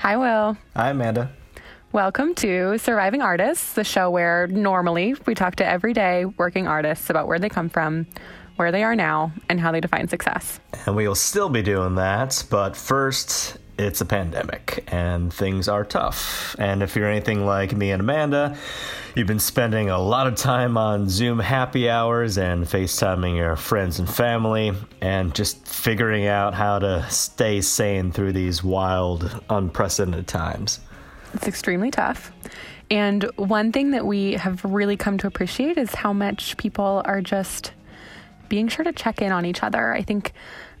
Hi, Will. Hi, Amanda. Welcome to Surviving Artists, the show where normally we talk to everyday working artists about where they come from, where they are now, and how they define success. And we will still be doing that, but first, it's a pandemic and things are tough. And if you're anything like me and Amanda, you've been spending a lot of time on Zoom happy hours and FaceTiming your friends and family and just figuring out how to stay sane through these wild, unprecedented times. It's extremely tough. And one thing that we have really come to appreciate is how much people are just being sure to check in on each other. I think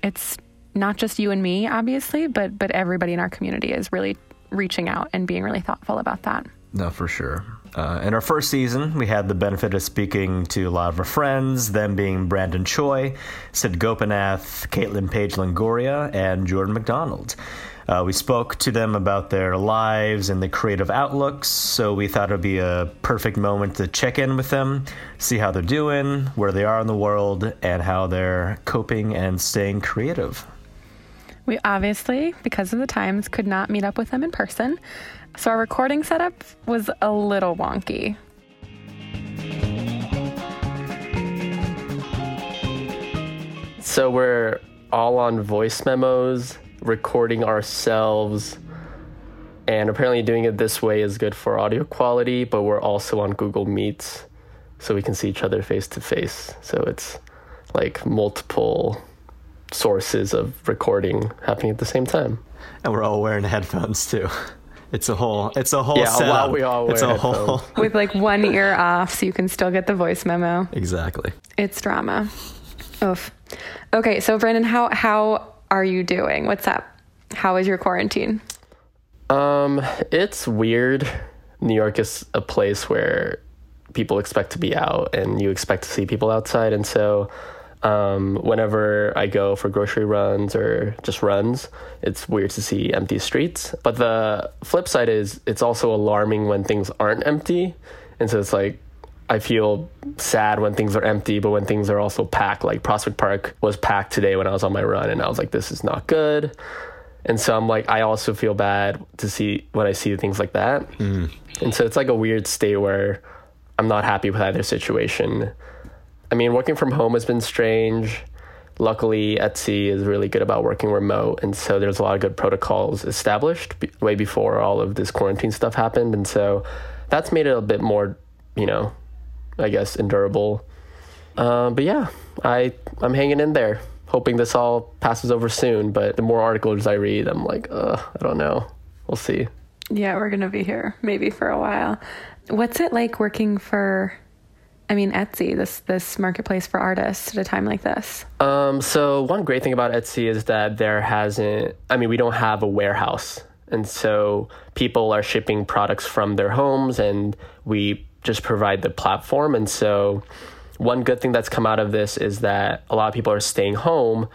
it's not just you and me, obviously, but but everybody in our community is really reaching out and being really thoughtful about that. No, for sure. Uh, in our first season, we had the benefit of speaking to a lot of our friends, them being Brandon Choi, Sid Gopinath, Caitlin Page Longoria, and Jordan McDonald. Uh, we spoke to them about their lives and the creative outlooks, so we thought it would be a perfect moment to check in with them, see how they're doing, where they are in the world, and how they're coping and staying creative. We obviously, because of the times, could not meet up with them in person. So our recording setup was a little wonky. So we're all on voice memos, recording ourselves, and apparently doing it this way is good for audio quality, but we're also on Google Meets so we can see each other face to face. So it's like multiple sources of recording happening at the same time. And we're all wearing headphones too. It's a whole. It's a whole Yeah, setup. well, we all wear it's wear a whole. With like one ear off so you can still get the voice memo. exactly. It's drama. Oof. Okay, so Brandon, how how are you doing? What's up? How is your quarantine? Um, it's weird. New York is a place where people expect to be out and you expect to see people outside. And so, um, whenever I go for grocery runs or just runs, it's weird to see empty streets. But the flip side is it's also alarming when things aren't empty. And so it's like, I feel sad when things are empty, but when things are also packed, like Prospect Park was packed today when I was on my run, and I was like, this is not good. And so I'm like, I also feel bad to see when I see things like that. And so it's like a weird state where I'm not happy with either situation. I mean, working from home has been strange. Luckily, Etsy is really good about working remote. And so there's a lot of good protocols established b- way before all of this quarantine stuff happened. And so that's made it a bit more, you know, I guess, endurable. Uh, but yeah, I, I'm hanging in there, hoping this all passes over soon. But the more articles I read, I'm like, I don't know. We'll see. Yeah, we're gonna be here maybe for a while. What's it like working for? I mean, Etsy, this this marketplace for artists at a time like this. Um, so one great thing about Etsy is that there hasn't. I mean, we don't have a warehouse, and so people are shipping products from their homes, and we just provide the platform. And so, one good thing that's come out of this is that a lot of people are staying home,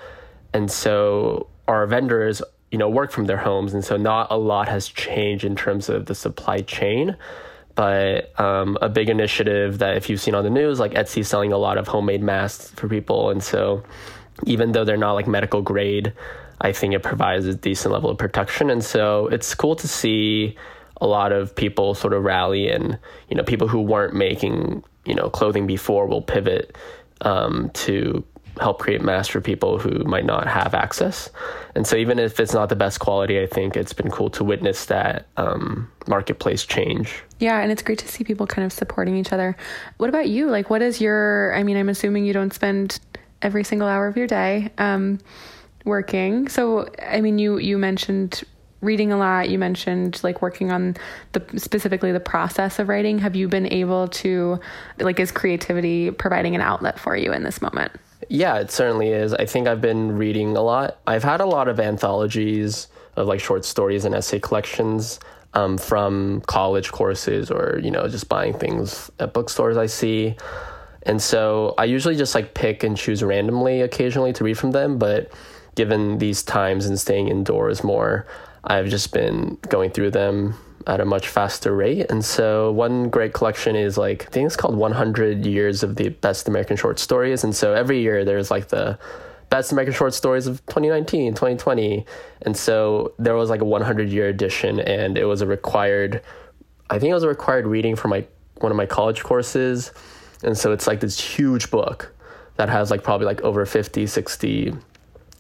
and so our vendors, you know, work from their homes, and so not a lot has changed in terms of the supply chain but um, a big initiative that if you've seen on the news like etsy's selling a lot of homemade masks for people. And so even though they're not like medical grade i think it provides a decent level of protection. And so it's cool to see a lot of people sort of rally and you know people who weren't making you know clothing before will pivot um, to help create masks for people who might not have access. And so, even if it's not the best quality, I think it's been cool to witness that um, marketplace change. Yeah, and it's great to see people kind of supporting each other. What about you? Like, what is your? I mean, I'm assuming you don't spend every single hour of your day um, working. So, I mean, you you mentioned reading a lot. You mentioned like working on the specifically the process of writing. Have you been able to like is creativity providing an outlet for you in this moment? Yeah, it certainly is. I think I've been reading a lot. I've had a lot of anthologies of like short stories and essay collections um, from college courses or, you know, just buying things at bookstores I see. And so I usually just like pick and choose randomly occasionally to read from them. But given these times and staying indoors more, I've just been going through them at a much faster rate. And so one great collection is like I think it's called 100 Years of the Best American Short Stories. And so every year there's like the best American short stories of 2019, 2020. And so there was like a 100 year edition, and it was a required, I think it was a required reading for my one of my college courses. And so it's like this huge book that has like probably like over 50, 60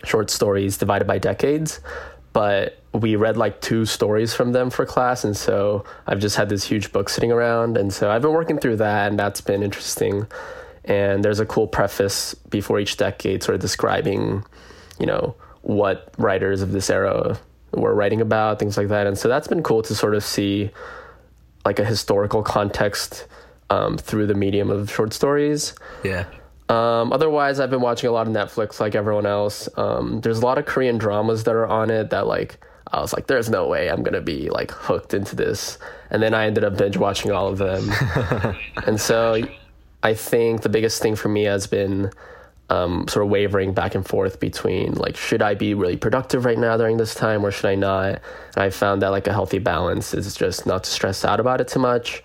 short stories divided by decades. But we read like two stories from them for class. And so I've just had this huge book sitting around. And so I've been working through that, and that's been interesting. And there's a cool preface before each decade, sort of describing, you know, what writers of this era were writing about, things like that. And so that's been cool to sort of see like a historical context um, through the medium of short stories. Yeah. Um, otherwise, I've been watching a lot of Netflix like everyone else. Um, there's a lot of Korean dramas that are on it that like I was like, there's no way I'm gonna be like hooked into this, and then I ended up binge watching all of them. and so, I think the biggest thing for me has been um, sort of wavering back and forth between like, should I be really productive right now during this time, or should I not? And I found that like a healthy balance is just not to stress out about it too much.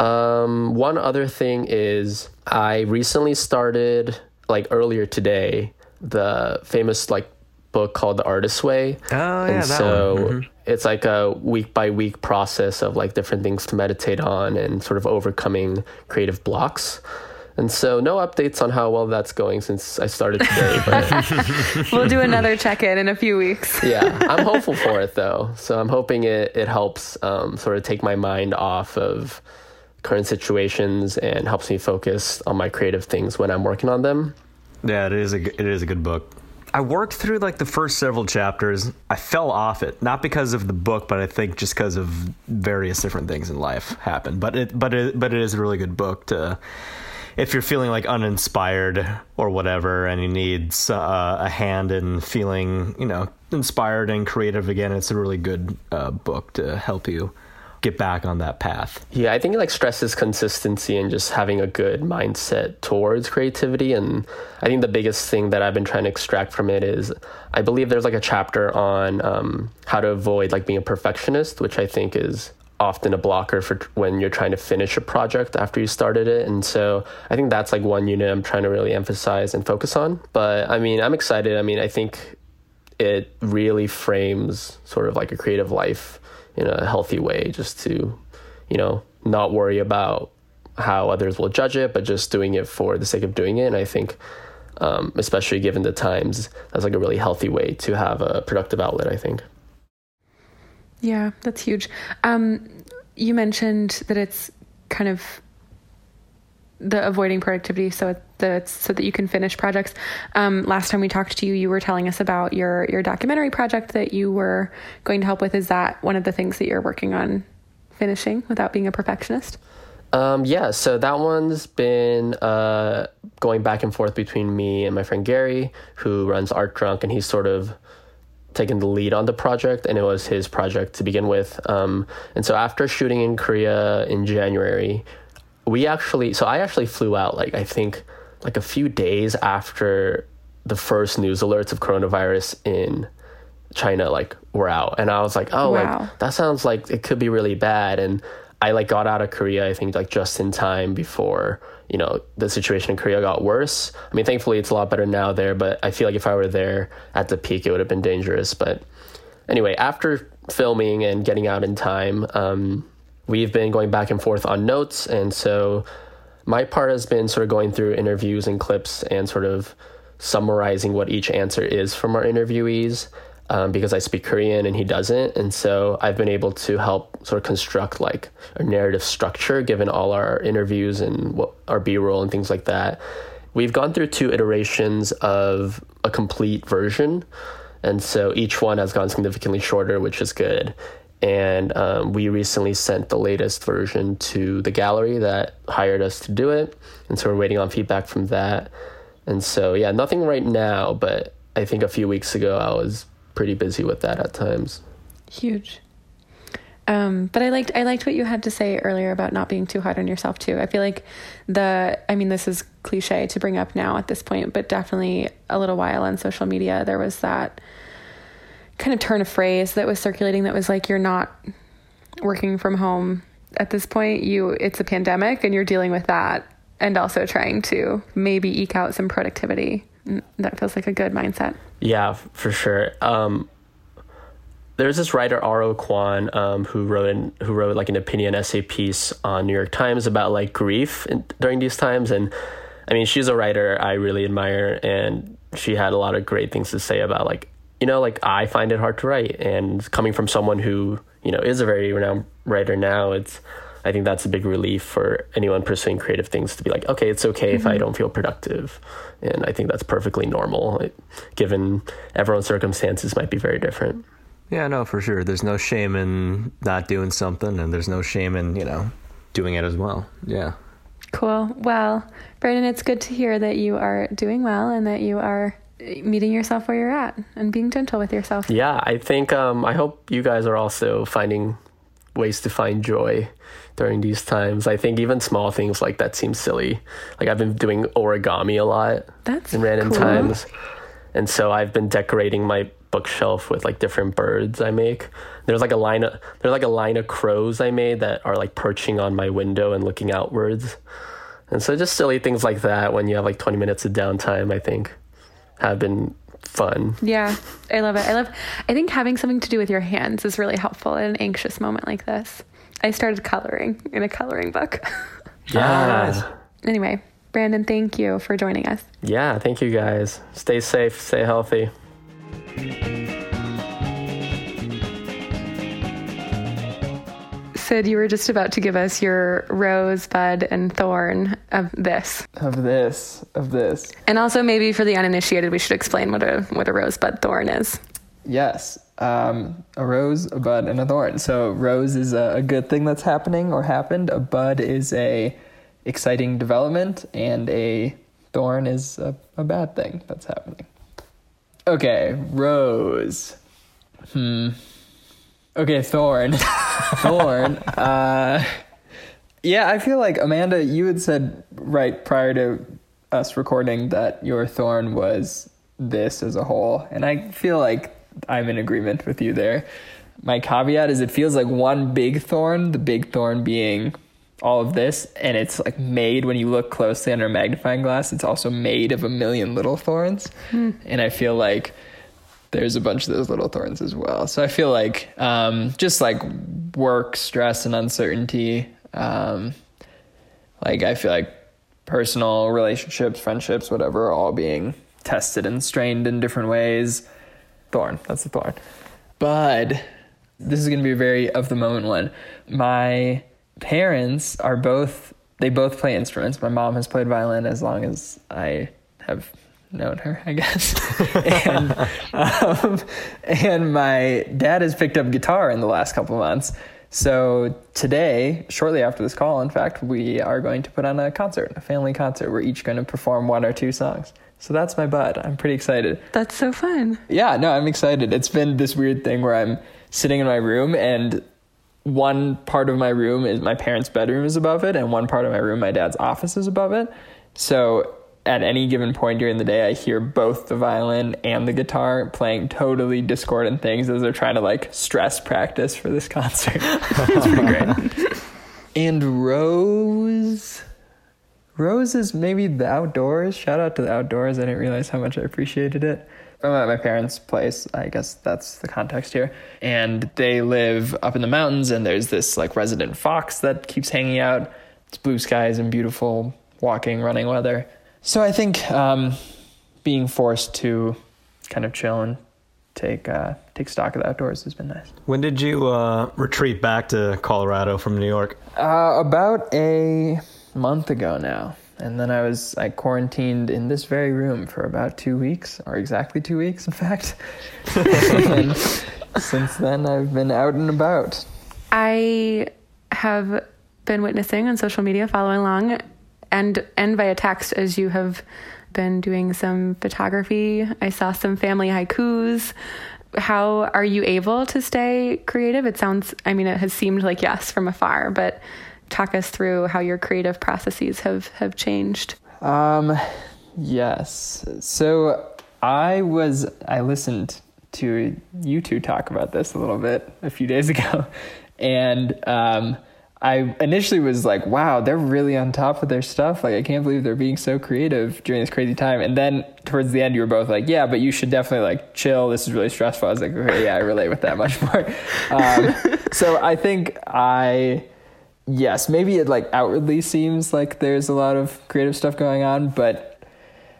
Um, one other thing is I recently started like earlier today the famous like book called The Artist's Way. Oh yeah, and that so one. Mhm. it's like a week by week process of like different things to meditate on and sort of overcoming creative blocks. And so no updates on how well that's going since I started today, but We'll do another check in in a few weeks. yeah, I'm hopeful for it though. So I'm hoping it it helps um, sort of take my mind off of current situations and helps me focus on my creative things when I'm working on them. Yeah, it is a g- it is a good book. I worked through like the first several chapters. I fell off it, not because of the book, but I think just because of various different things in life happened. But it but it but it is a really good book to if you're feeling like uninspired or whatever and you need uh, a hand in feeling, you know, inspired and creative again, it's a really good uh, book to help you get back on that path. Yeah, I think it like stresses consistency and just having a good mindset towards creativity. And I think the biggest thing that I've been trying to extract from it is I believe there's like a chapter on um, how to avoid like being a perfectionist, which I think is often a blocker for when you're trying to finish a project after you started it. And so I think that's like one unit I'm trying to really emphasize and focus on. But I mean, I'm excited. I mean, I think it really frames sort of like a creative life in a healthy way just to you know not worry about how others will judge it but just doing it for the sake of doing it and i think um, especially given the times that's like a really healthy way to have a productive outlet i think Yeah, that's huge. Um, you mentioned that it's kind of the avoiding productivity so so that you can finish projects. Um, last time we talked to you, you were telling us about your your documentary project that you were going to help with. Is that one of the things that you're working on finishing without being a perfectionist? Um, yeah, so that one's been uh, going back and forth between me and my friend Gary, who runs Art Drunk, and he's sort of taken the lead on the project, and it was his project to begin with. Um, and so after shooting in Korea in January, we actually, so I actually flew out, like, I think, like a few days after the first news alerts of coronavirus in China like were out, and I was like, oh, Wow. like that sounds like it could be really bad. And I like got out of Korea, I think like just in time before you know the situation in Korea got worse. I mean, thankfully it's a lot better now there, but I feel like if I were there at the peak, it would have been dangerous. But anyway, after filming and getting out in time, um, we've been going back and forth on notes, and so my part has been sort of going through interviews and clips and sort of summarizing what each answer is from our interviewees um, because I speak Korean and he doesn't. And so I've been able to help sort of construct like a narrative structure given all our interviews and what our B roll and things like that. We've gone through two iterations of a complete version. And so each one has gone significantly shorter, which is good. And um, we recently sent the latest version to the gallery that hired us to do it. And so we're waiting on feedback from that. And so, yeah, nothing right now, but I think a few weeks ago I was pretty busy with that at times. Huge. Um, but I liked I liked what you had to say earlier about not being too hard on yourself too. I feel like the I mean this is cliche to bring up now at this point, but definitely a little while on social media there was that kind of turn of phrase that was circulating that was like you're not working from home at this point. You it's a pandemic and you're dealing with that and also trying to maybe eke out some productivity that feels like a good mindset. Yeah, for sure. Um, there's this writer R.O. Kwon um, who wrote an, who wrote like an opinion essay piece on New York Times about like grief in, during these times, and I mean she's a writer I really admire, and she had a lot of great things to say about like you know like I find it hard to write, and coming from someone who you know is a very renowned writer now, it's I think that's a big relief for anyone pursuing creative things to be like, okay, it's okay mm-hmm. if I mm-hmm. don't feel productive. And I think that's perfectly normal, given everyone's circumstances might be very different. Yeah, no, for sure. There's no shame in not doing something, and there's no shame in, you know, doing it as well. Yeah. Cool. Well, Brandon, it's good to hear that you are doing well and that you are meeting yourself where you're at and being gentle with yourself. Yeah, I think, um, I hope you guys are also finding ways to find joy during these times. I think even small things like that seem silly. Like I've been doing origami a lot. That's in random cool. times. And so I've been decorating my bookshelf with like different birds I make. There's like a line of there's like a line of crows I made that are like perching on my window and looking outwards. And so just silly things like that when you have like 20 minutes of downtime, I think have been fun. Yeah, I love it. I love I think having something to do with your hands is really helpful in an anxious moment like this. I started coloring in a coloring book. Yeah. anyway, Brandon, thank you for joining us. Yeah, thank you guys. Stay safe, stay healthy. Sid, you were just about to give us your rosebud and thorn of this. Of this, of this. And also, maybe for the uninitiated, we should explain what a what a rosebud thorn is. Yes, um, a rose, a bud, and a thorn. So rose is a, a, good thing that's happening or happened. A bud is a exciting development, and a thorn is a, a bad thing that's happening. Okay, rose. Hmm. Okay, thorn. thorn. Uh, yeah, I feel like Amanda, you had said right prior to us recording that your thorn was this as a whole, and I feel like I'm in agreement with you there. My caveat is it feels like one big thorn, the big thorn being all of this, and it's like made when you look closely under a magnifying glass, it's also made of a million little thorns. Hmm. And I feel like there's a bunch of those little thorns as well. So I feel like um, just like work, stress, and uncertainty. Um, like I feel like personal relationships, friendships, whatever, all being tested and strained in different ways. Thorn. That's the thorn. Bud. This is going to be a very of the moment one. My parents are both, they both play instruments. My mom has played violin as long as I have known her, I guess. and, um, and my dad has picked up guitar in the last couple months. So today, shortly after this call, in fact, we are going to put on a concert, a family concert. We're each going to perform one or two songs. So that's my bud. I'm pretty excited. That's so fun. Yeah, no, I'm excited. It's been this weird thing where I'm sitting in my room and one part of my room is my parents' bedroom is above it, and one part of my room, my dad's office is above it. So at any given point during the day, I hear both the violin and the guitar playing totally discordant things as they're trying to like stress practice for this concert. it's pretty great. and Rose Rose is maybe the outdoors. Shout out to the outdoors. I didn't realize how much I appreciated it. I'm at my parents' place. I guess that's the context here. And they live up in the mountains, and there's this like resident fox that keeps hanging out. It's blue skies and beautiful walking, running weather. So I think um, being forced to kind of chill and take uh, take stock of the outdoors has been nice. When did you uh, retreat back to Colorado from New York? Uh, about a month ago now. And then I was I quarantined in this very room for about two weeks, or exactly two weeks, in fact. and since then, I've been out and about. I have been witnessing on social media, following along, and and via text as you have been doing some photography. I saw some family haikus. How are you able to stay creative? It sounds, I mean, it has seemed like yes from afar, but talk us through how your creative processes have have changed. Um, yes. So I was I listened to you two talk about this a little bit a few days ago, and um, I initially was like, wow, they're really on top of their stuff. Like, I can't believe they're being so creative during this crazy time. And then towards the end, you were both like, yeah, but you should definitely like chill. This is really stressful. I was like, okay, yeah, I relate with that much more. Um, so I think I, yes, maybe it like outwardly seems like there's a lot of creative stuff going on, but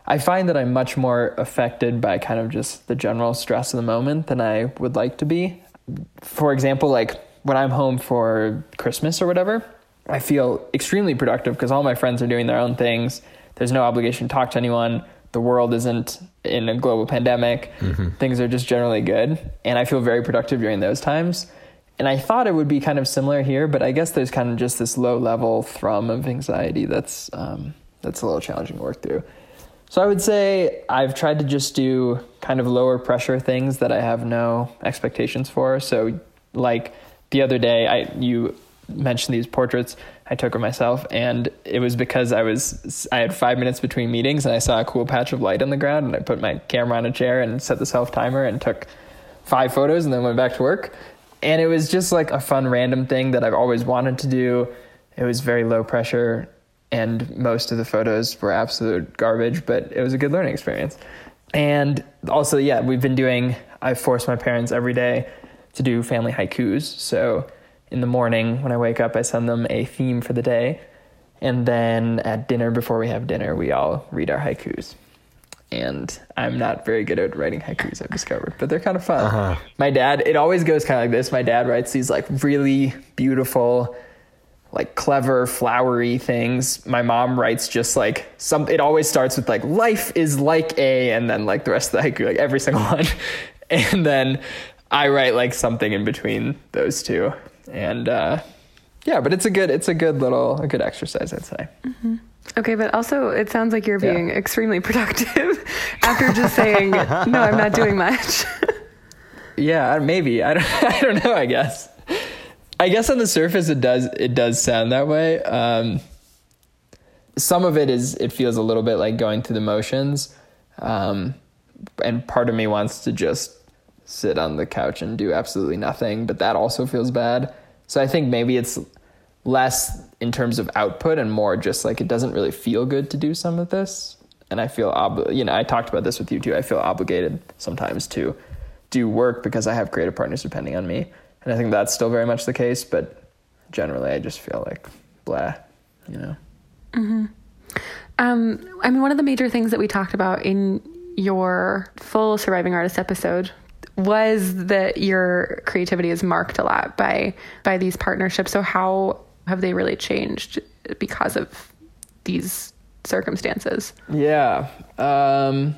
I find that I'm much more affected by kind of just the general stress of the moment than I would like to be. For example, like when I'm home for Christmas or whatever, I feel extremely productive because all my friends are doing their own things. There's no obligation to talk to anyone. The world isn't in a global pandemic. Mm-hmm. Things are just generally good. And I feel very productive during those times. And I thought it would be kind of similar here, but I guess there's kind of just this low level thrum of anxiety that's um, that's a little challenging to work through. So I would say I've tried to just do kind of lower pressure things that I have no expectations for. So like the other day, I you mentioned these portraits I took of myself, and it was because I was I had five minutes between meetings, and I saw a cool patch of light on the ground, and I put my camera on a chair and set the self timer and took five photos, and then went back to work. And it was just like a fun random thing that I've always wanted to do. It was very low pressure, and most of the photos were absolute garbage, but it was a good learning experience. And also, yeah, we've been doing. I force my parents every day to do family haikus. So in the morning when I wake up, I send them a theme for the day. And then at dinner, before we have dinner, we all read our haikus. And I'm not very good at writing haikus, I've discovered, but they're kind of fun. Uh-huh. My dad, it always goes kind of like this. My dad writes these like really beautiful, like clever, flowery things. My mom writes just like some, it always starts with like, life is like a, and then like the rest of the haiku, like every single one. And then I write like something in between those two, and uh, yeah, but it's a good it's a good little a good exercise, I'd say. Mm-hmm. Okay, but also it sounds like you're being yeah. extremely productive after just saying no, I'm not doing much. yeah, maybe I don't I don't know. I guess I guess on the surface it does it does sound that way. Um, some of it is it feels a little bit like going through the motions, um, and part of me wants to just sit on the couch and do absolutely nothing, but that also feels bad. So I think maybe it's less in terms of output and more just like it doesn't really feel good to do some of this. And I feel, ob- you know, I talked about this with you too. I feel obligated sometimes to do work because I have creative partners depending on me. And I think that's still very much the case, but generally I just feel like blah, you know? Mm-hmm. Um, I mean, one of the major things that we talked about in your full surviving artist episode was that your creativity is marked a lot by by these partnerships. So how have they really changed because of these circumstances? Yeah. Um,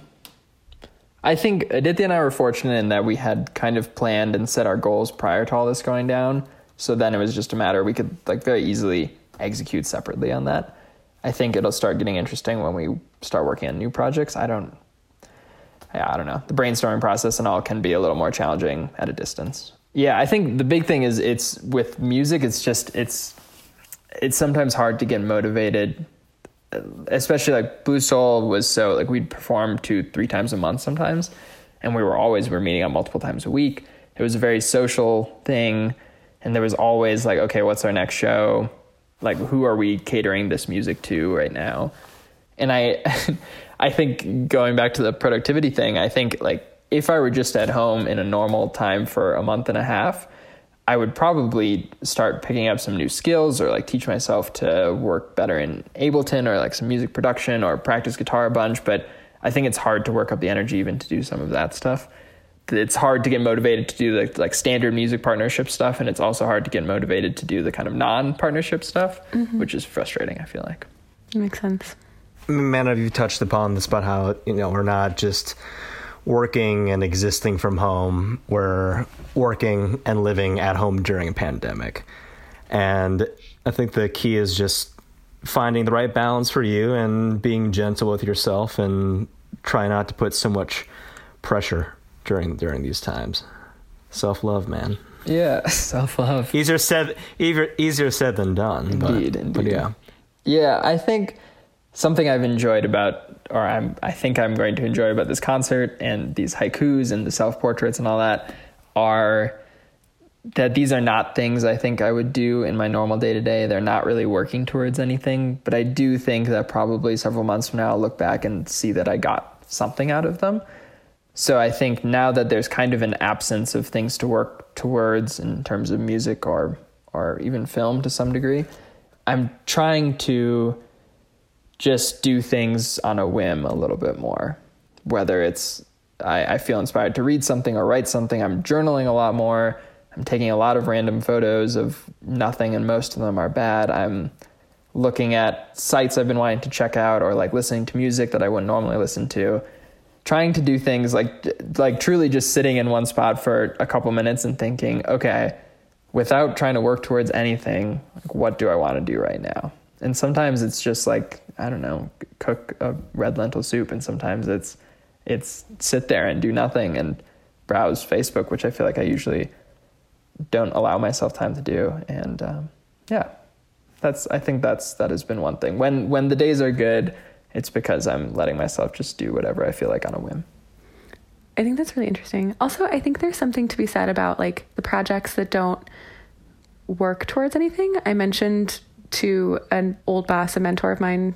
I think Aditya and I were fortunate in that we had kind of planned and set our goals prior to all this going down. So then it was just a matter we could like very easily execute separately on that. I think it'll start getting interesting when we start working on new projects. I don't yeah, I don't know. The brainstorming process and all can be a little more challenging at a distance. Yeah, I think the big thing is it's with music. It's just it's it's sometimes hard to get motivated, especially like Blue Soul was so like we'd perform two three times a month sometimes, and we were always we are meeting up multiple times a week. It was a very social thing, and there was always like, okay, what's our next show? Like, who are we catering this music to right now? And I I think going back to the productivity thing, I think like if I were just at home in a normal time for a month and a half, I would probably start picking up some new skills or like teach myself to work better in Ableton or like some music production or practice guitar a bunch. But I think it's hard to work up the energy even to do some of that stuff. It's hard to get motivated to do the like standard music partnership stuff, and it's also hard to get motivated to do the kind of non-partnership stuff, mm-hmm. which is frustrating. I feel like. makes sense. Man, have you touched upon this about how you know we're not just working and existing from home, we're working and living at home during a pandemic. And I think the key is just finding the right balance for you and being gentle with yourself and try not to put so much pressure during during these times. Self love, man. Yeah, self love. Easier said easier, easier said than done. Indeed, but, indeed. But yeah. Yeah, I think something I've enjoyed about, or I'm, I think I'm going to enjoy about this concert and these haikus and the self portraits and all that are that these are not things I think I would do in my normal day to day. They're not really working towards anything, but I do think that probably several months from now I'll look back and see that I got something out of them. So I think now that there's kind of an absence of things to work towards in terms of music or or even film to some degree, I'm trying to just do things on a whim a little bit more. Whether it's I, I feel inspired to read something or write something, I'm journaling a lot more. I'm taking a lot of random photos of nothing, and most of them are bad. I'm looking at sites I've been wanting to check out or like listening to music that I wouldn't normally listen to. Trying to do things like like truly just sitting in one spot for a couple minutes and thinking, okay, without trying to work towards anything, like what do I want to do right now? And sometimes it's just like, I don't know, cook a red lentil soup and sometimes it's it's sit there and do nothing and browse Facebook, which I feel like I usually don't allow myself time to do. And um, yeah, that's I think that's that has been one thing. When when the days are good, it's because I'm letting myself just do whatever I feel like on a whim. I think that's really interesting. Also, I think there's something to be said about like the projects that don't work towards anything. I mentioned to an old boss, a mentor of mine,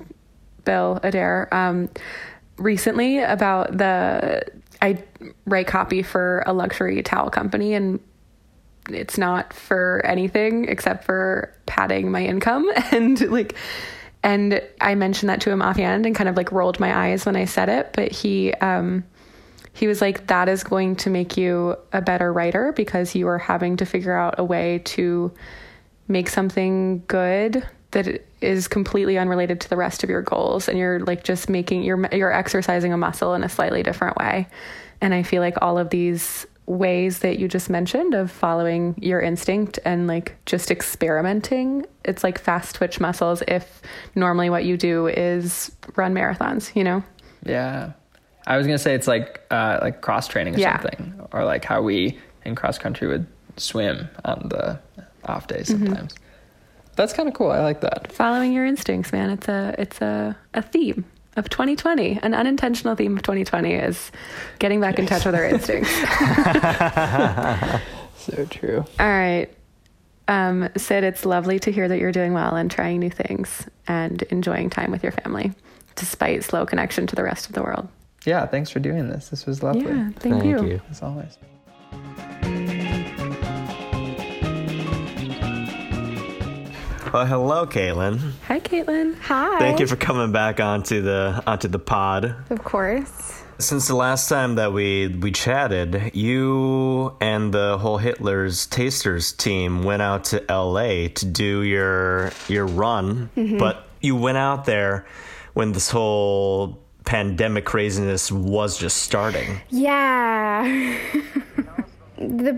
Bill Adair, um, recently about the I write copy for a luxury towel company and it's not for anything except for padding my income. And like and I mentioned that to him offhand and kind of like rolled my eyes when I said it but he um he was like that is going to make you a better writer because you are having to figure out a way to make something good that is completely unrelated to the rest of your goals and you're like just making you're you're exercising a muscle in a slightly different way and i feel like all of these ways that you just mentioned of following your instinct and like just experimenting it's like fast twitch muscles if normally what you do is run marathons you know Yeah. I was gonna say it's like uh, like cross training or Yeah. something, or like how we in cross country would swim on the off days Mm-hmm. sometimes. That's kind of cool. I like that. following your instincts man it's a it's a a theme of 2020 an unintentional theme of 2020 is getting back in touch with our instincts So true. All right. Um, Sid, it's lovely to hear that you're doing well and trying new things and enjoying time with your family, despite slow connection to the rest of the world. Yeah. Thanks for doing this. This was lovely. Yeah, thank, Thank you. you. As always. Well, hello, Caitlin. Hi, Caitlin. Hi. Thank you for coming back onto the onto the pod. Of course. Since the last time that we we chatted, you and the whole Hitler's Tasters team went out to L.A. to do your your run, mm-hmm. but you went out there when this whole pandemic craziness was just starting. Yeah. the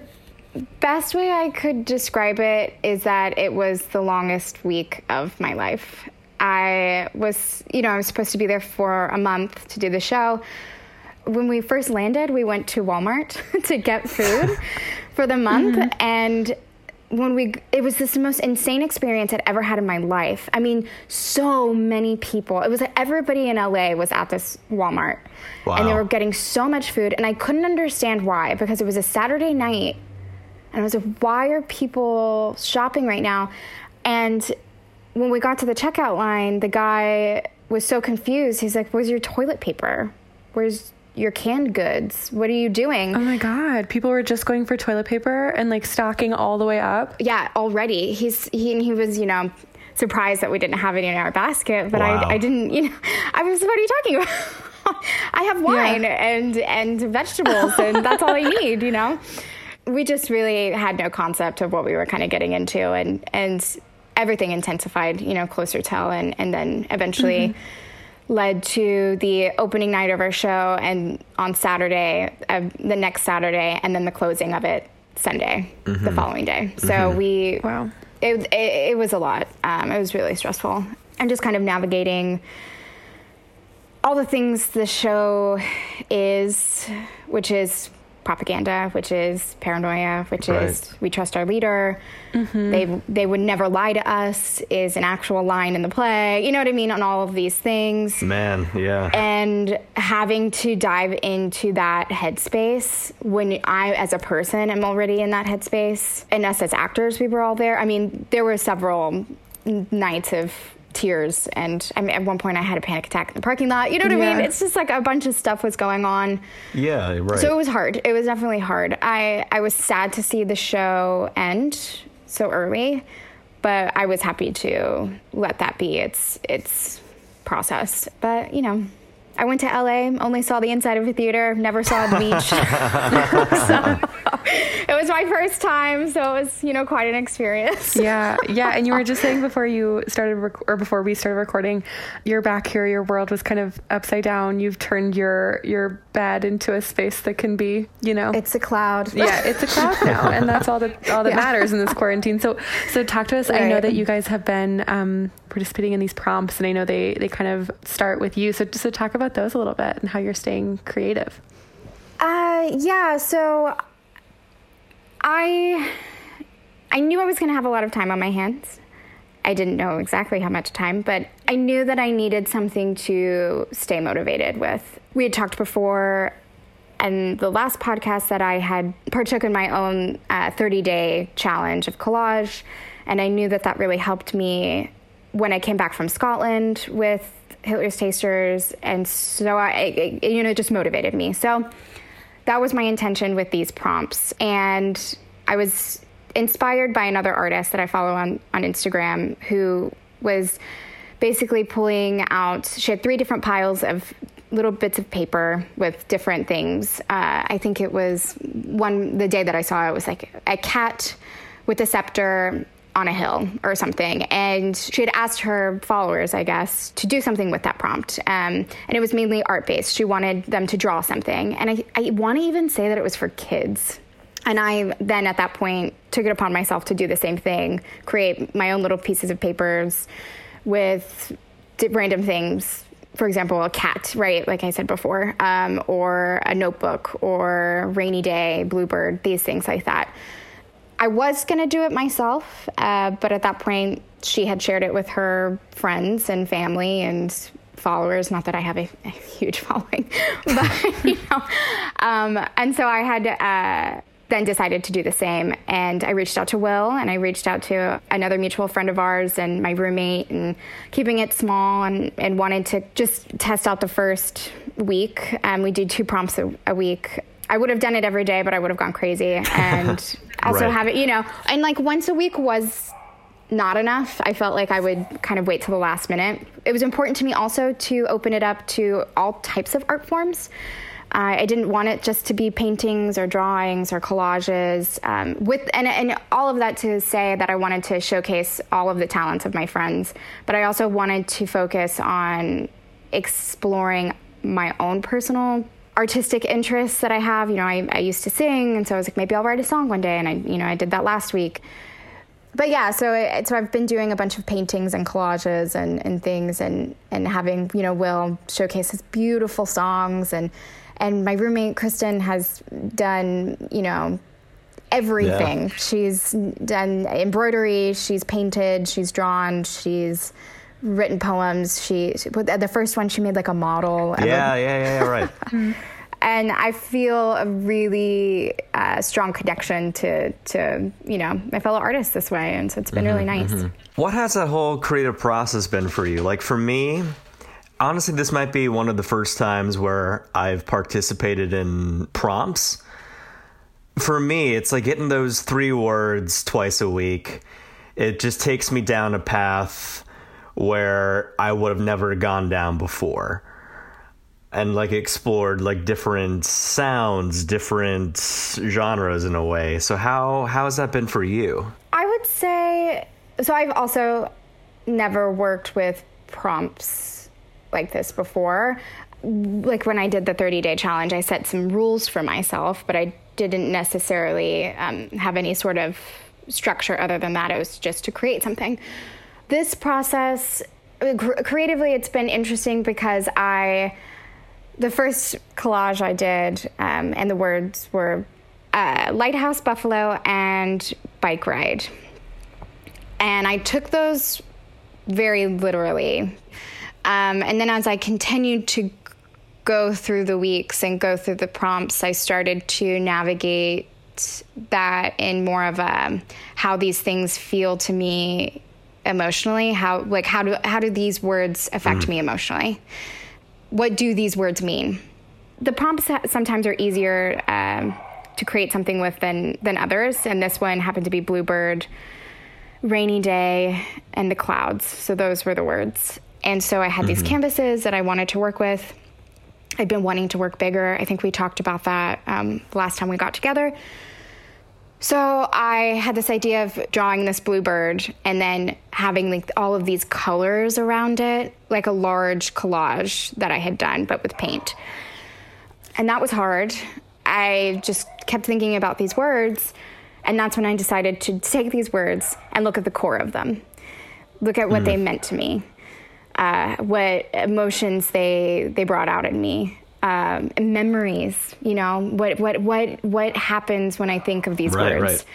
best way I could describe it is that it was the longest week of my life. I was, you know, I was supposed to be there for a month to do the show. When we first landed, we went to Walmart to get food for the month mm-hmm. and when we it was this most insane experience I'd ever had in my life. I mean, so many people. It was like everybody in LA was at this Walmart. And they were getting so much food and I couldn't understand why because it was a Saturday night and I was like, why are people shopping right now? And when we got to the checkout line, the guy was so confused. He's like, Where's your toilet paper? Where's your canned goods? What are you doing? Oh my God. People were just going for toilet paper and like stocking all the way up. yeah, already. He's he he was, you know, surprised that we didn't have any in our basket, but Wow. I I didn't, you know, I was what are you talking about? I have wine and and vegetables and that's all I need, you know. We just really had no concept of what we were kind of getting into and and everything intensified, you know, closer till and and then eventually led to the opening night of our show and on Saturday, uh, the next Saturday, and then the closing of it Sunday, the following day. So we, Wow. it, it, it was a lot. Um, it was really stressful. And just kind of navigating all the things the show is, which is propaganda, which is paranoia, which Right. is we trust our leader. Mm-hmm. They they would never lie to us is an actual line in the play. You know what I mean on all of these things. Man, yeah. And having to dive into that headspace when I, as a person, am already in that headspace, and us as actors, we were all there. I mean, there were several nights of tears, and I mean, at one point, I had a panic attack in the parking lot. You know what I mean? It's just like a bunch of stuff was going on. yeah, right. So it was hard. It was definitely hard. I, I was sad to see the show end so early, but I was happy to let that be its its process. But you know, I went to LA, only saw the inside of a theater, never saw the beach. so it was my first time, so it was you know quite an experience. yeah, yeah. And you were just saying before you started, rec- or before we started recording, you're back here. Your world was kind of upside down. You've turned your your bed into a space that can be, you know, It's a cloud. yeah, it's a cloud now, and that's all that all that Yeah. matters in this quarantine. So, so talk to us. I know that you guys have been um, participating in these prompts, and I know they they kind of start with you. So, so talk about those a little bit and how you're staying creative. Uh, yeah. So I I knew I was going to have a lot of time on my hands. I didn't know exactly how much time, but I knew that I needed something to stay motivated with. We had talked before, and the last podcast that I had partook in my own 30 day challenge of collage, and I knew that that really helped me when I came back from Scotland with Hitler's Tasters, and so I, it, you know, just motivated me. So that was my intention with these prompts. And I was inspired by another artist that I follow on, on Instagram who was basically pulling out, she had three different piles of little bits of paper with different things. Uh, I think it was one, the day that I saw it was like a cat with a scepter on a hill or something. And she had asked her followers, I guess, to do something with that prompt. Um, and it was mainly art based. She wanted them to draw something. And I, I want to even say that it was for kids. And I then at that point took it upon myself to do the same thing, create my own little pieces of papers with random things. For example, a cat, right? Like I said before, um, or a notebook, or rainy day, bluebird, these things like that. I was going to do it myself, uh, but at that point, she had shared it with her friends and family and followers. Not that I have a, a huge following, but you know. Um, and so I had uh, then decided to do the same. And I reached out to Will and I reached out to another mutual friend of ours and my roommate, and keeping it small and, and wanted to just test out the first week. Um, we did two prompts a, a week. I would have done it every day, but I would have gone crazy. And also Right. have it, you know, and like once a week was not enough. I felt like I would kind of wait till the last minute. It was important to me also to open it up to all types of art forms. Uh, I didn't want it just to be paintings or drawings or collages. Um, with and, and all of that to say that I wanted to showcase all of the talents of my friends, but I also wanted to focus on exploring my own personal artistic interests that I have. You know, I, I used to sing, and so I was like, maybe I'll write a song one day, and I, you know, I did that last week. But yeah, so it, so I've been doing a bunch of paintings and collages and, and things, and and having you know Will showcase his beautiful songs, and and my roommate Kristen has done you know everything. She's done embroidery, she's painted, she's drawn, she's written poems. She, she the first one she made like a model. of a- yeah, yeah, yeah, yeah, right. Mm-hmm. and I feel a really uh, strong connection to to you know my fellow artists this way, and so it's been really mm-hmm, nice. Mm-hmm. What has that whole creative process been for you? Like for me, honestly, this might be one of the first times where I've participated in prompts. For me, it's like getting those three words twice a week. It just takes me down a path where I would have never gone down before. And like explored like different sounds, different genres in a way. So how how has that been for you? I would say so. I've also never worked with prompts like this before. Like when I did the 30 day challenge, I set some rules for myself, but I didn't necessarily um, have any sort of structure other than that. It was just to create something. This process, creatively, it's been interesting because I the first collage I did, um, and the words were uh, lighthouse, buffalo, and bike ride. And I took those very literally. Um, and then as I continued to go through the weeks and go through the prompts, I started to navigate that in more of a how these things feel to me emotionally? How like how do how do these words affect mm. me emotionally? What do these words mean? The prompts sometimes are easier um, to create something with than than others and this one happened to be bluebird rainy day and the clouds. So those were the words. And so i had mm-hmm. these canvases that i wanted to work with. I'd been wanting to work bigger. I think we talked about that um, last time we got together so I had this idea of drawing this bluebird and then having like all of these colors around it, like a large collage that I had done, but with paint. And that was hard. I just kept thinking about these words, and that's when I decided to take these words and look at the core of them, look at what mm. they meant to me, uh, what emotions they they brought out in me, um, memories. You know, what what what what happens when I think of these right, words. Right.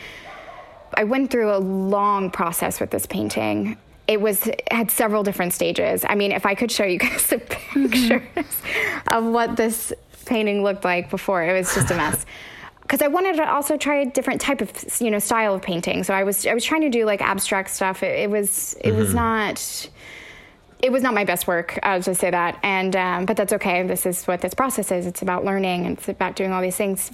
I went through a long process with this painting. It was it had several different stages. I mean, if I could show you guys the pictures mm-hmm. of what this painting looked like before, it was just a mess. because I wanted to also try a different type of you know style of painting. So I was I was trying to do like abstract stuff. It, it was it mm-hmm. was not it was not my best work. I'll just say that, and um, but that's okay. This is what this process is. It's about learning. It's about doing all these things.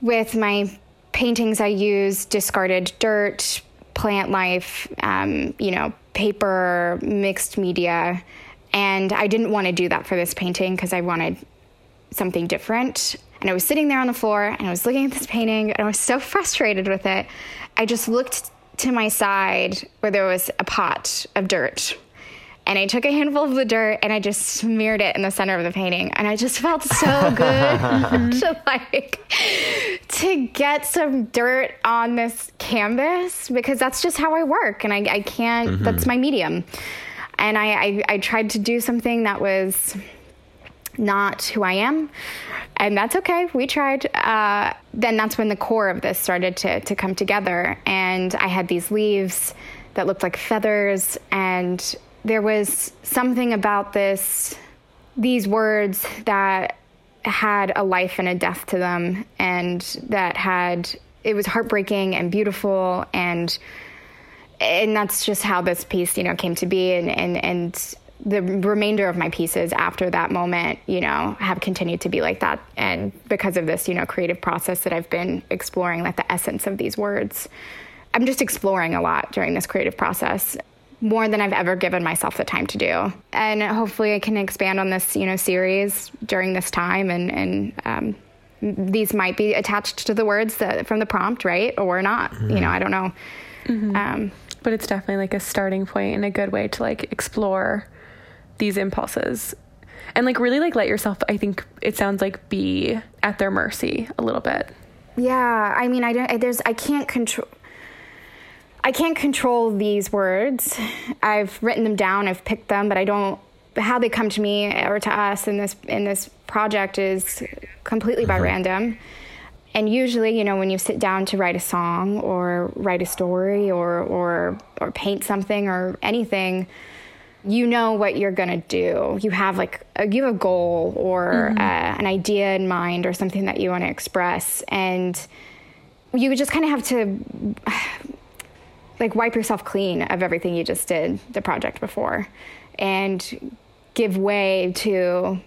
With my paintings, I use discarded dirt, plant life, um, you know, paper, mixed media, and I didn't want to do that for this painting because I wanted something different. And I was sitting there on the floor and I was looking at this painting and I was so frustrated with it. I just looked to my side where there was a pot of dirt and I took a handful of the dirt and I just smeared it in the center of the painting. And I just felt so good to like to get some dirt on this canvas because that's just how I work. And I, I can't, mm-hmm. that's my medium. And I, I, I tried to do something that was not who I am. And that's okay. We tried. Uh, then that's when the core of this started to, to come together. And I had these leaves that looked like feathers and there was something about this these words that had a life and a death to them and that had it was heartbreaking and beautiful and and that's just how this piece you know came to be and and and the remainder of my pieces after that moment you know have continued to be like that. And because of this you know creative process that I've been exploring like the essence of these words. I'm just exploring a lot during this creative process more than I've ever given myself the time to do. And hopefully I can expand on this, you know, series during this time and, and, um, these might be attached to the words that, from the prompt, right? Or not, mm-hmm. you know, I don't know. Mm-hmm. Um, but it's definitely like a starting point and a good way to like explore these impulses and like really like let yourself i think it sounds like be at their mercy a little bit yeah i mean i don't there's i can't control I can't control these words. I've written them down, I've picked them, but I don't how they come to me or to us in this in this project is completely by mm-hmm. random. And usually, you know, when you sit down to write a song or write a story or or or paint something or anything, you know what you're going to do. You have like a, you have a goal or mm-hmm. uh, an idea in mind or something that you want to express and you just kind of have to like wipe yourself clean of everything you just did the project before and give way to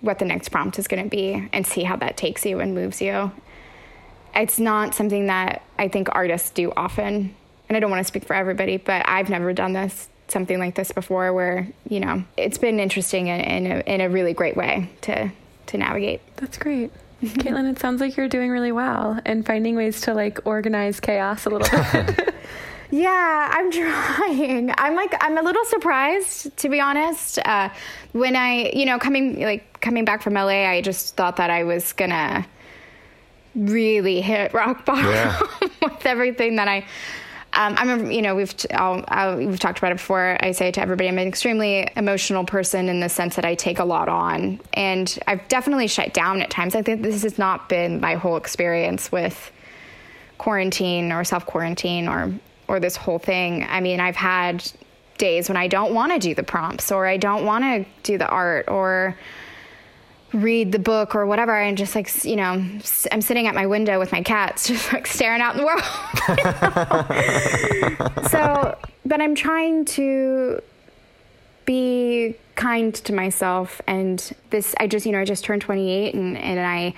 what the next prompt is going to be and see how that takes you and moves you. It's not something that I think artists do often. And I don't want to speak for everybody, but I've never done this something like this before where, you know, it's been interesting in, in, a, in a really great way to to navigate. That's great. Caitlin, it sounds like you're doing really well and finding ways to like organize chaos a little bit. Yeah, I'm trying. I'm like I'm a little surprised to be honest. Uh, when I, you know, coming like coming back from LA, I just thought that I was gonna really hit rock bottom yeah. with everything that I um, I'm, a, you know, we've I'll, I'll, we've talked about it before. I say to everybody, I'm an extremely emotional person in the sense that I take a lot on, and I've definitely shut down at times. I think this has not been my whole experience with quarantine or self quarantine or or this whole thing. I mean, I've had days when I don't want to do the prompts or I don't want to do the art or read the book or whatever and just like you know i'm sitting at my window with my cats just like staring out in the world so but i'm trying to be kind to myself and this i just you know i just turned 28 and and i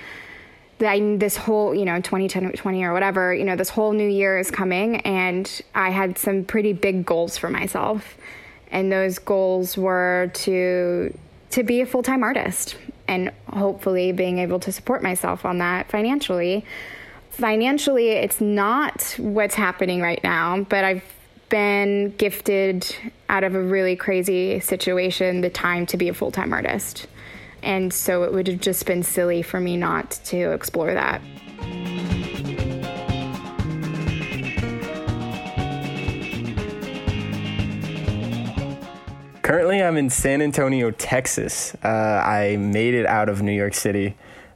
I, this whole, you know, 2020 or whatever, you know, this whole new year is coming and I had some pretty big goals for myself. And those goals were to to be a full-time artist and hopefully being able to support myself on that financially. Financially, it's not what's happening right now, but I've been gifted out of a really crazy situation the time to be a full-time artist. And so it would have just been silly for me not to explore that. Currently, I'm in San Antonio, Texas. Uh, I made it out of New York City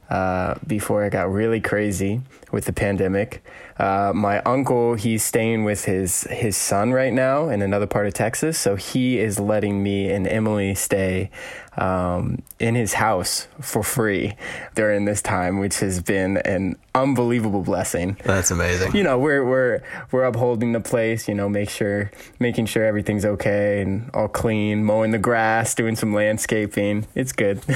uh, before it got really crazy with the pandemic. Uh, my uncle, he's staying with his his son right now in another part of Texas, so he is letting me and Emily stay um, in his house for free during this time, which has been an unbelievable blessing. That's amazing. You know, we're we're we're upholding the place. You know, make sure making sure everything's okay and all clean, mowing the grass, doing some landscaping. It's good,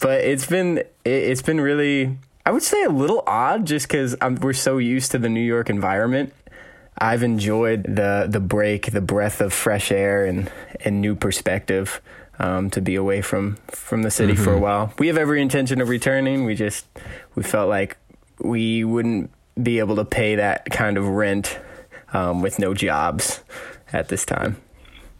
but it's been it, it's been really I would say a little odd just because we're so used to the New York environment. I've enjoyed the the break, the breath of fresh air, and and new perspective um, to be away from from the city mm-hmm. for a mm-hmm. while. We have every intention of returning. We just we felt like we wouldn't be able to pay that kind of rent um, with no jobs at this time.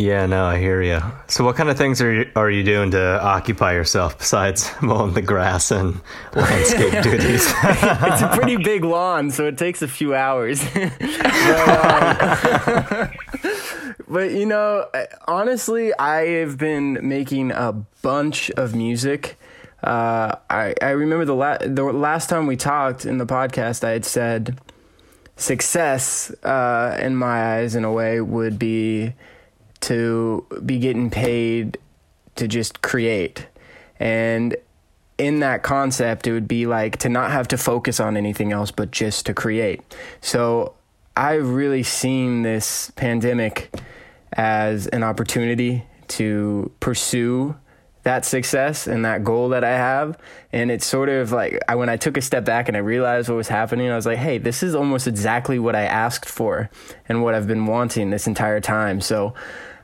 Yeah, no, I hear you. So, what kind of things are you, are you doing to occupy yourself besides mowing the grass and landscape duties? it's a pretty big lawn, so it takes a few hours. but, um, but, you know, honestly, I have been making a bunch of music. Uh, I I remember the la- the last time we talked in the podcast, I had said success uh, in my eyes, in a way, would be to be getting paid to just create. And in that concept, it would be like to not have to focus on anything else but just to create. So I've really seen this pandemic as an opportunity to pursue that success and that goal that I have. And it's sort of like I, when I took a step back and I realized what was happening, I was like, hey, this is almost exactly what I asked for and what I've been wanting this entire time. So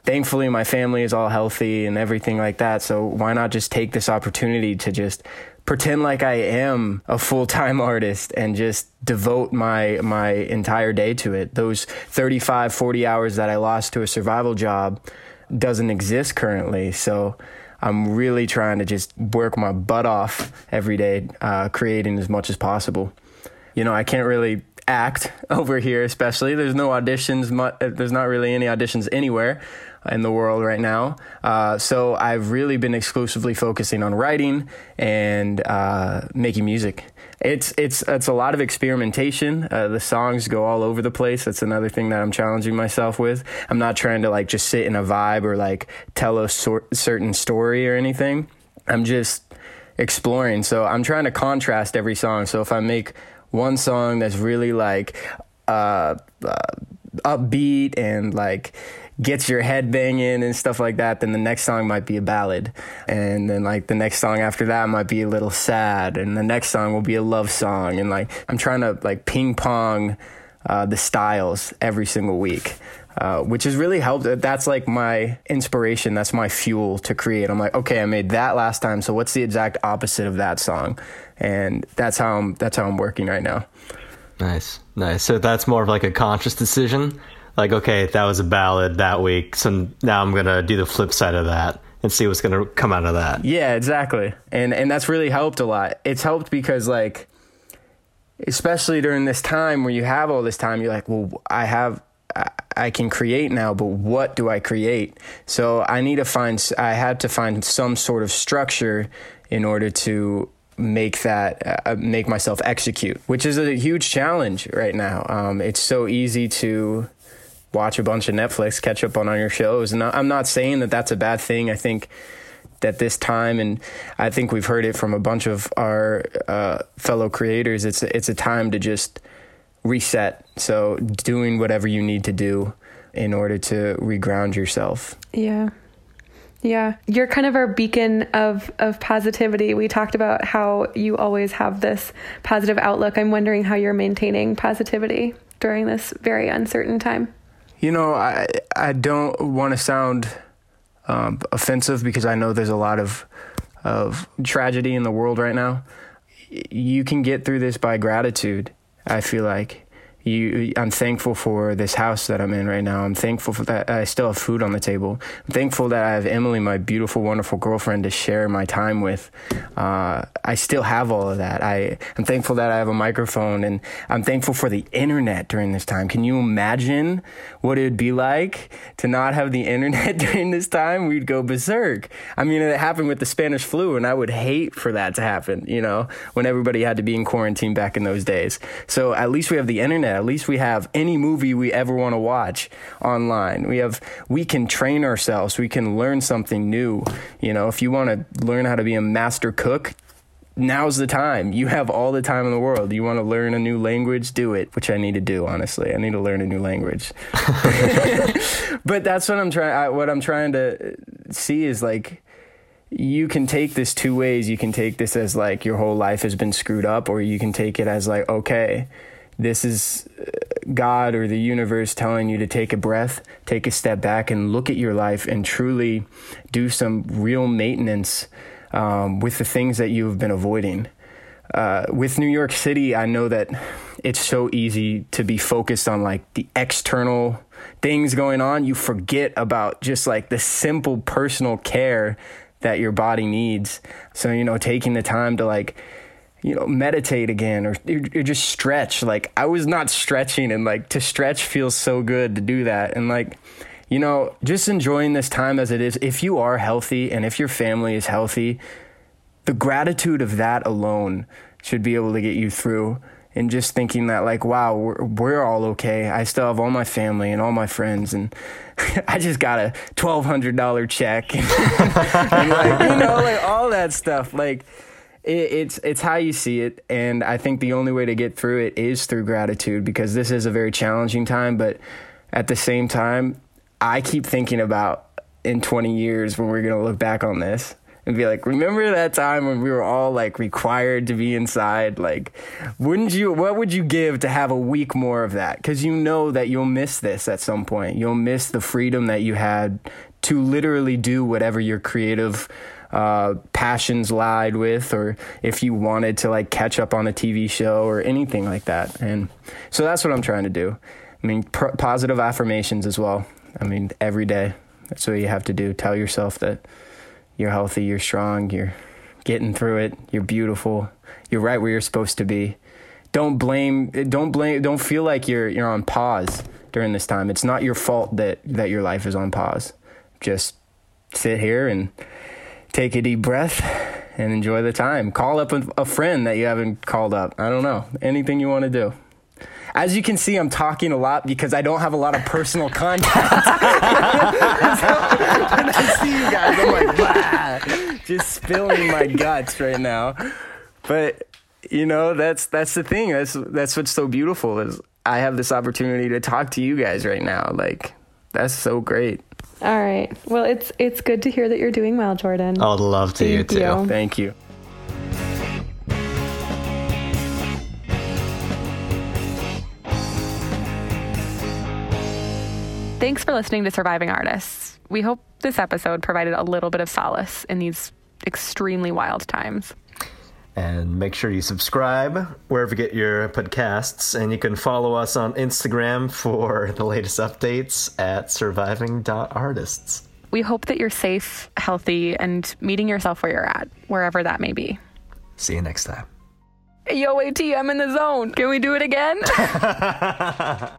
thankfully my family is all healthy and everything like that. So why not just take this opportunity to just pretend like I am a full-time artist and just devote my my entire day to it. Those 35 40 hours that I lost to a survival job doesn't exist currently. So I'm really trying to just work my butt off every day, uh, creating as much as possible. You know, I can't really act over here, especially. There's no auditions. There's not really any auditions anywhere in the world right now. Uh, so I've really been exclusively focusing on writing and uh, making music. It's it's it's a lot of experimentation. Uh, the songs go all over the place. That's another thing that I'm challenging myself with. I'm not trying to like just sit in a vibe or like tell a sort, certain story or anything. I'm just exploring. So I'm trying to contrast every song. So if I make one song that's really like uh, uh upbeat and like gets your head banging and stuff like that, then the next song might be a ballad. And then like the next song after that might be a little sad. And the next song will be a love song. And like I'm trying to like ping pong uh, the styles every single week. Uh, which has really helped. That's like my inspiration. That's my fuel to create. I'm like, okay, I made that last time. So what's the exact opposite of that song? And that's how I'm. That's how I'm working right now. Nice, nice. So that's more of like a conscious decision like okay that was a ballad that week so now i'm gonna do the flip side of that and see what's gonna come out of that. Yeah exactly. And and that's really helped a lot. It's helped because like especially during this time where you have all this time you're like well i have I, I can create now, but what do I create? So I need to find, I had to find some sort of structure in order to make that uh, make myself execute which is a huge challenge right now. Um, it's so easy to watch a bunch of netflix catch up on on your shows and i'm not saying that that's a bad thing i think that this time and i think we've heard it from a bunch of our uh, fellow creators it's it's a time to just reset so doing whatever you need to do in order to reground yourself Yeah. Yeah. You're kind of our beacon of of positivity. We talked about how you always have this positive outlook. I'm wondering how you're maintaining positivity during this very uncertain time. You know, I I don't want to sound um, offensive because I know there's a lot of of tragedy in the world right now. You can get through this by gratitude. I feel like you I'm thankful for this house that I'm in right now. I'm thankful for that I still have food on the table. I'm thankful that I have Emily, my beautiful, wonderful girlfriend, to share my time with. Uh, I still have all of that. I I'm thankful that I have a microphone, and I'm thankful for the internet during this time. Can you imagine what it would be like to not have the internet during this time? We'd go berserk. I mean, it happened with the Spanish flu, and I would hate for that to happen. You know, when everybody had to be in quarantine back in those days. So at least we have the internet at least we have any movie we ever want to watch online. We have we can train ourselves. We can learn something new. You know, if you want to learn how to be a master cook, now's the time. You have all the time in the world. You want to learn a new language, do it, which I need to do honestly. I need to learn a new language. but that's what I'm trying what I'm trying to uh, see is like you can take this two ways. You can take this as like your whole life has been screwed up or you can take it as like okay, this is uh, God or the universe telling you to take a breath, take a step back, and look at your life and truly do some real maintenance um, with the things that you have been avoiding. Uh, with New York City, I know that it's so easy to be focused on like the external things going on. You forget about just like the simple personal care that your body needs. So, you know, taking the time to like, you know, meditate again or, or just stretch. Like I was not stretching and like to stretch feels so good to do that. And like, you know, just enjoying this time as it is. If you are healthy and if your family is healthy, the gratitude of that alone should be able to get you through. And just thinking that, like, wow, we're, we're all okay. I still have all my family and all my friends, and I just got a twelve hundred dollar check, and, and like, you know, like all that stuff. Like, it, it's it's how you see it, and I think the only way to get through it is through gratitude because this is a very challenging time. But at the same time, I keep thinking about in 20 years when we're gonna look back on this and be like, remember that time when we were all like required to be inside? Like, wouldn't you, what would you give to have a week more of that? Because you know that you'll miss this at some point. You'll miss the freedom that you had to literally do whatever your creative uh, passions lied with, or if you wanted to like catch up on a TV show or anything like that. And so that's what I'm trying to do. I mean, pr- positive affirmations as well. I mean, every day. That's what you have to do. Tell yourself that you're healthy, you're strong, you're getting through it, you're beautiful, you're right where you're supposed to be. Don't blame don't blame don't feel like you're you're on pause during this time. It's not your fault that that your life is on pause. Just sit here and take a deep breath and enjoy the time. Call up a, friend that you haven't called up. I don't know. Anything you want to do. As you can see, I'm talking a lot because I don't have a lot of personal contact. when I see you guys, I'm like, "Bah," just spilling my guts right now. But you know, that's that's the thing. That's that's what's so beautiful is I have this opportunity to talk to you guys right now. Like, that's so great. All right. Well, it's it's good to hear that you're doing well, Jordan. I would love to you Thank too. you. Thank you. Thanks for listening to Surviving Artists. We hope this episode provided a little bit of solace in these extremely wild times. And make sure you subscribe wherever you get your podcasts. And you can follow us on Instagram for the latest updates at surviving.artists. We hope that you're safe, healthy, and meeting yourself where you're at, wherever that may be. See you next time. Yo, AT, I'm in the zone. Can we do it again?